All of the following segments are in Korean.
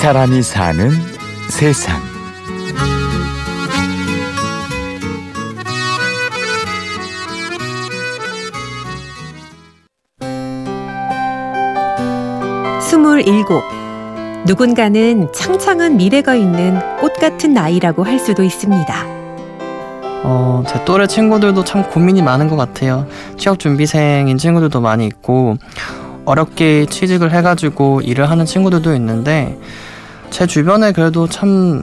사람이 사는 세상. 스물일곱. 누군가는 창창한 미래가 있는 꽃 같은 나이라고 할 수도 있습니다. 어, 제 또래 친구들도 참 고민이 많은 것 같아요. 취업 준비생인 친구들도 많이 있고, 어렵게 취직을 해가지고 일을 하는 친구들도 있는데, 제 주변에 그래도 참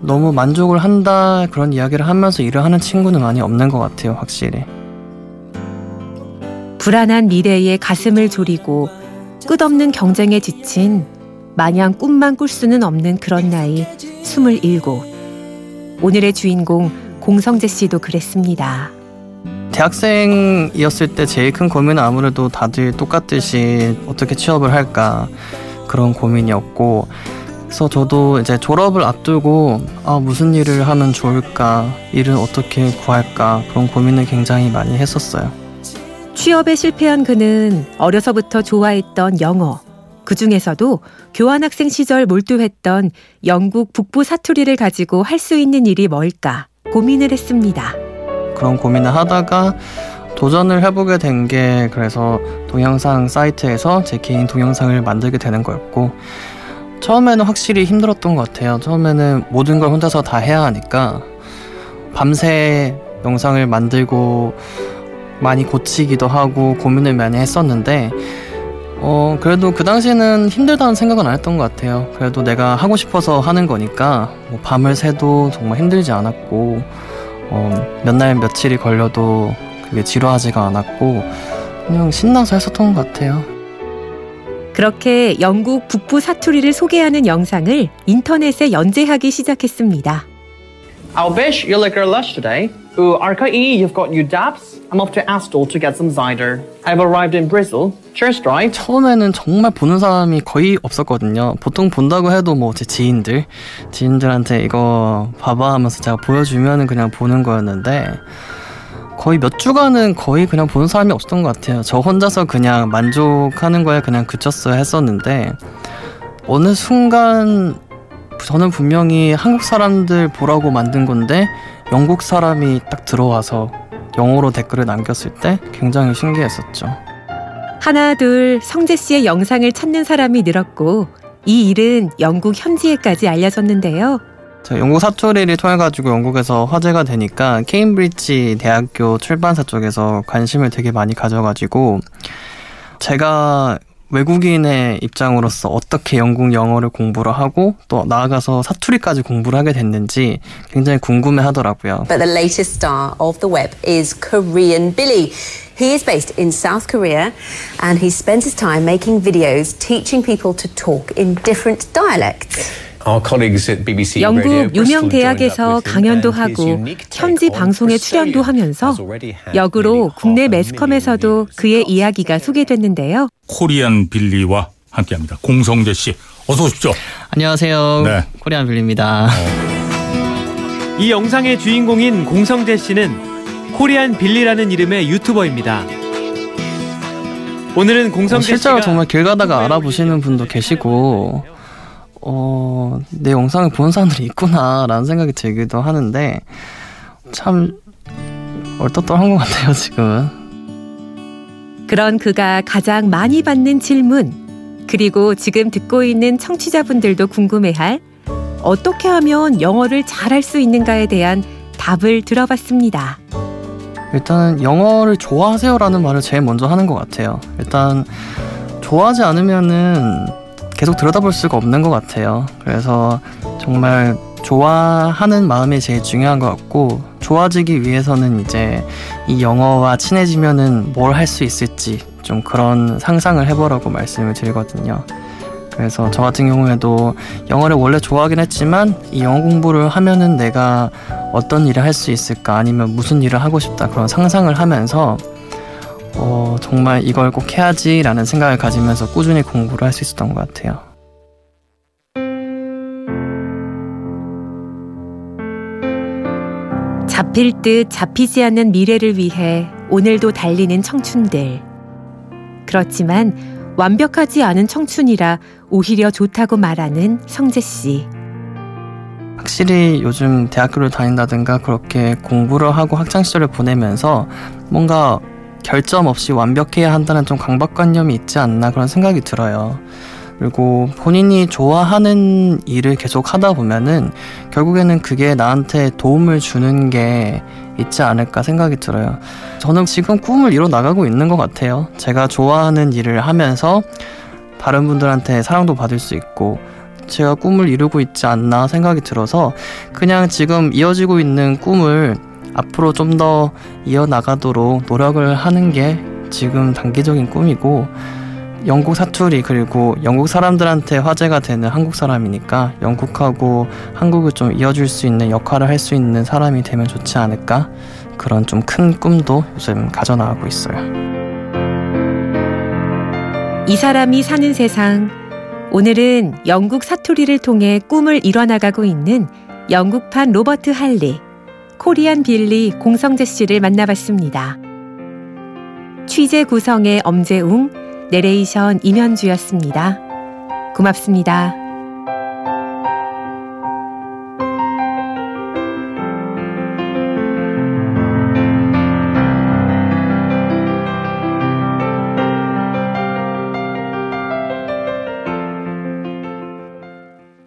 너무 만족을 한다 그런 이야기를 하면서 일을 하는 친구는 많이 없는 것 같아요, 확실히. 불안한 미래에 가슴을 졸이고 끝없는 경쟁에 지친 마냥 꿈만 꿀 수는 없는 그런 나이 스물일곱. 오늘의 주인공 공성재 씨도 그랬습니다. 대학생이었을 때 제일 큰 고민은 아무래도 다들 똑같듯이 어떻게 취업을 할까 그런 고민이었고 그래서 저도 이제 졸업을 앞두고 아 무슨 일을 하면 좋을까 일은 어떻게 구할까 그런 고민을 굉장히 많이 했었어요. 취업에 실패한 그는 어려서부터 좋아했던 영어, 그 중에서도 교환학생 시절 몰두했던 영국 북부 사투리를 가지고 할 수 있는 일이 뭘까 고민을 했습니다. 그런 고민을 하다가 도전을 해보게 된 게 그래서 동영상 사이트에서 제 개인 동영상을 만들게 되는 거였고 처음에는 확실히 힘들었던 것 같아요. 처음에는 모든 걸 혼자서 다 해야 하니까 밤새 영상을 만들고 많이 고치기도 하고 고민을 많이 했었는데 어 그래도 그 당시에는 힘들다는 생각은 안 했던 것 같아요. 그래도 내가 하고 싶어서 하는 거니까 뭐 밤을 새도 정말 힘들지 않았고 어, 몇 날 며칠이 걸려도 그게 지루하지가 않았고 그냥 신나서 했었던 것 같아요. 그렇게 영국 북부 사투리를 소개하는 영상을 인터넷에 연재하기 시작했습니다. I'll bet you like our lunch today. Ooh, RKE, you've got new daps. I'm off to Astor to get some cider. I've arrived in Bristol. Cheers, drive. 처음에는 정말 보는 사람이 거의 없었거든요. 보통 본다고 해도 뭐 제 지인들, 지인들한테 이거 봐봐 하면서 제가 보여주면은 그냥 보는 거였는데 거의 몇 주간은 거의 그냥 보는 사람이 없었던 것 같아요. 저 혼자서 그냥 만족하는 거에 그냥 그쳤어야 했었는데 어느 순간 저는 분명히 한국 사람들 보라고 만든 건데 영국 사람이 딱 들어와서 영어로 댓글을 남겼을 때 굉장히 신기했었죠. 하나 둘 성재 씨의 영상을 찾는 사람이 늘었고 이 일은 영국 현지에까지 알려졌는데요. 제가 영국 사투리를 통해 가지고 영국에서 화제가 되니까 케임브리지 대학교 출판사 쪽에서 관심을 되게 많이 가져가지고 제가 외국인의 입장으로서 어떻게 영국 영어를 공부를 하고 또 나아가서 사투리까지 공부를 하게 됐는지 굉장히 궁금해 하더라고요. But the latest star of the web is Korean Billy. He is based in South Korea and he spends his time making videos teaching people to talk in different dialects. 영국 유명 대학에서 강연도 하고 현지 방송에 출연도 하면서 역으로 국내 매스컴에서도 그의 이야기가 소개됐는데요. 코리안 빌리와 함께합니다. 공성재 씨, 어서 오십시오. 안녕하세요. 네. 코리안 빌리입니다. 이 영상의 주인공인 공성재 씨는 코리안 빌리라는 이름의 유튜버입니다. 오늘은 공성재 실제로 씨가 정말 길 가다가 알아보시는 분도 계시고 어, 내 영상을 보는 사람들이 있구나라는 생각이 들기도 하는데 참 얼떨떨한 것 같아요 지금은. 그런 그가 가장 많이 받는 질문, 그리고 지금 듣고 있는 청취자분들도 궁금해할 어떻게 하면 영어를 잘할 수 있는가에 대한 답을 들어봤습니다. 일단은 영어를 좋아하세요라는 말을 제일 먼저 하는 것 같아요. 일단 좋아하지 않으면은 계속 들여다볼 수가 없는 것 같아요. 그래서 정말 좋아하는 마음이 제일 중요한 것 같고 좋아지기 위해서는 이제 이 영어와 친해지면은 뭘 할 수 있을지 좀 그런 상상을 해보라고 말씀을 드리거든요. 그래서 저 같은 경우에도 영어를 원래 좋아하긴 했지만 이 영어 공부를 하면은 내가 어떤 일을 할 수 있을까 아니면 무슨 일을 하고 싶다 그런 상상을 하면서 어, 정말 이걸 꼭 해야지라는 생각을 가지면서 꾸준히 공부를 할 수 있었던 것 같아요. 잡힐 듯 잡히지 않는 미래를 위해 오늘도 달리는 청춘들. 그렇지만 완벽하지 않은 청춘이라 오히려 좋다고 말하는 성재 씨. 확실히 요즘 대학교를 다닌다든가 그렇게 공부를 하고 학창 시절을 보내면서 뭔가 결점 없이 완벽해야 한다는 좀 강박관념이 있지 않나 그런 생각이 들어요. 그리고 본인이 좋아하는 일을 계속 하다 보면은 결국에는 그게 나한테 도움을 주는 게 있지 않을까 생각이 들어요. 저는 지금 꿈을 이뤄 나가고 있는 것 같아요. 제가 좋아하는 일을 하면서 다른 분들한테 사랑도 받을 수 있고 제가 꿈을 이루고 있지 않나 생각이 들어서 그냥 지금 이어지고 있는 꿈을 앞으로 좀 더 이어나가도록 노력을 하는 게 지금 단기적인 꿈이고 영국 사투리 그리고 영국 사람들한테 화제가 되는 한국 사람이니까 영국하고 한국을 좀 이어줄 수 있는 역할을 할 수 있는 사람이 되면 좋지 않을까 그런 좀 큰 꿈도 요즘 가져나가고 있어요. 이 사람이 사는 세상. 오늘은 영국 사투리를 통해 꿈을 이뤄나가고 있는 영국판 로버트 할리, 코리안 빌리 공성재 씨를 만나봤습니다. 취재 구성의 엄재웅, 내레이션 임현주였습니다. 고맙습니다.